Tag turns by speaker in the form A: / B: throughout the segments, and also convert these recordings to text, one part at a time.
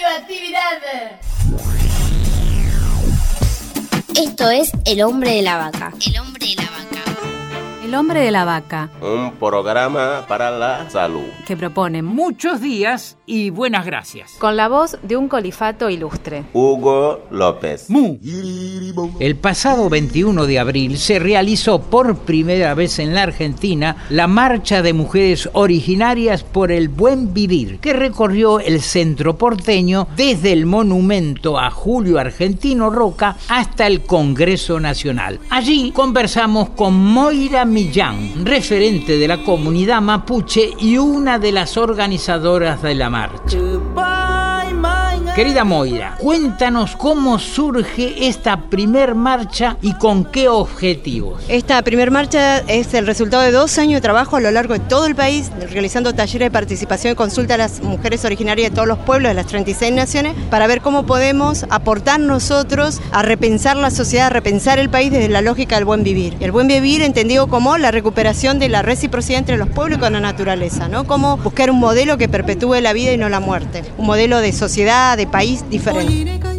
A: radioactividad.
B: Esto es El hombre de la vaca.
C: El hombre de la vaca.
D: El hombre de la vaca,
E: Un programa para la salud.
D: que propone
F: Muchos días y buenas gracias.
G: Con la voz de un colifato ilustre.
E: Hugo López.
F: Mu. El pasado 21 de abril se realizó por primera vez en la Argentina la Marcha de Mujeres Originarias por el Buen Vivir, que recorrió el centro porteño desde el monumento a Julio Argentino Roca hasta el Congreso Nacional. Allí conversamos con Moira Millán, referente de la comunidad mapuche y una de las organizadoras de la marcha. Querida Moira, cuéntanos cómo surge esta primer marcha y con qué objetivos.
H: Esta primer marcha es el resultado de dos años de trabajo a lo largo de todo el país, realizando talleres de participación y consulta a las mujeres originarias de todos los pueblos de las 36 naciones, para ver cómo podemos aportar nosotros a repensar la sociedad, a repensar el país desde la lógica del buen vivir. El buen vivir entendido como la recuperación de la reciprocidad entre los pueblos y con la naturaleza, ¿no? Como buscar un modelo que perpetúe la vida y no la muerte, un modelo de sociedad, de país diferente.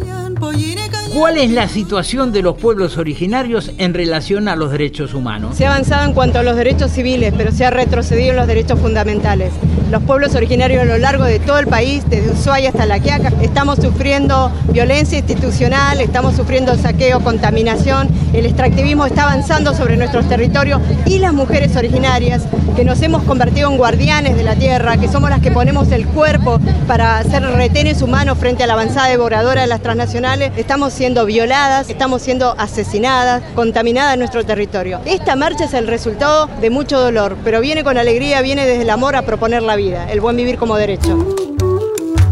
F: ¿Cuál es la situación de los pueblos originarios en relación a los derechos humanos?
H: Se ha avanzado en cuanto a los derechos civiles, pero se ha retrocedido en los derechos fundamentales. Los pueblos originarios a lo largo de todo el país, desde Ushuaia hasta La Quiaca, estamos sufriendo violencia institucional, estamos sufriendo saqueo, contaminación, el extractivismo está avanzando sobre nuestros territorios y las mujeres originarias, que nos hemos convertido en guardianes de la tierra, que somos las que ponemos el cuerpo para hacer retenes humanos frente a la avanzada devoradora de las transnacionales, estamos siendo violadas, estamos siendo asesinadas, contaminadas en nuestro territorio. Esta marcha es el resultado de mucho dolor, pero viene con alegría, viene desde el amor a proponer la vida, el buen vivir como derecho.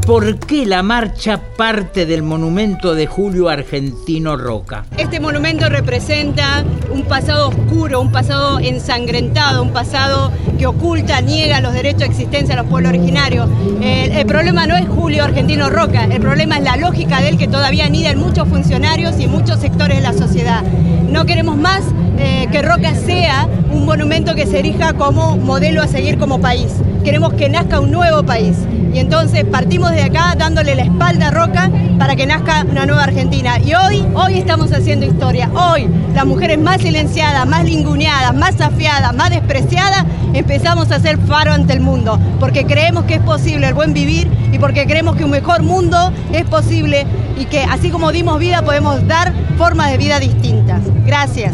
F: ¿Por qué la marcha parte del monumento de Julio Argentino Roca?
H: Este monumento representa un pasado oscuro, un pasado ensangrentado, un pasado que oculta, niega los derechos de existencia de los pueblos originarios. El, problema no es Julio Argentino Roca, el problema es la lógica de él que todavía anida en muchos funcionarios y muchos sectores de la sociedad. No queremos más eh, que Roca sea un monumento que se erija como modelo a seguir como país. Queremos que nazca un nuevo país. Y entonces partimos de acá dándole la espalda a Roca para que nazca una nueva Argentina. Y hoy, hoy estamos haciendo historia. Hoy, las mujeres más silenciadas, más linguneadas, más afiadas, más despreciadas, empezamos a ser faro ante el mundo. Porque creemos que es posible el buen vivir y porque creemos que un mejor mundo es posible y que así como dimos vida podemos dar formas de vida distintas. Gracias.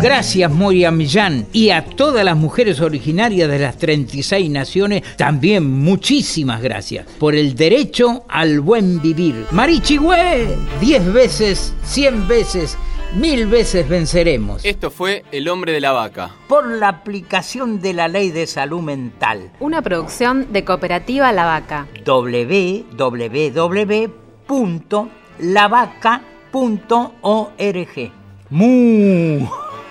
F: Gracias Moria Millán y a todas las mujeres originarias de las 36 naciones, también muchísimas gracias por el derecho al buen vivir. Marichigüe, 10 veces, 100 veces, mil veces venceremos.
I: Esto fue El hombre de la vaca.
F: Por la aplicación de la ley de salud mental.
G: Una producción de Cooperativa La Vaca.
F: www.lavaca.org. ¡Mu!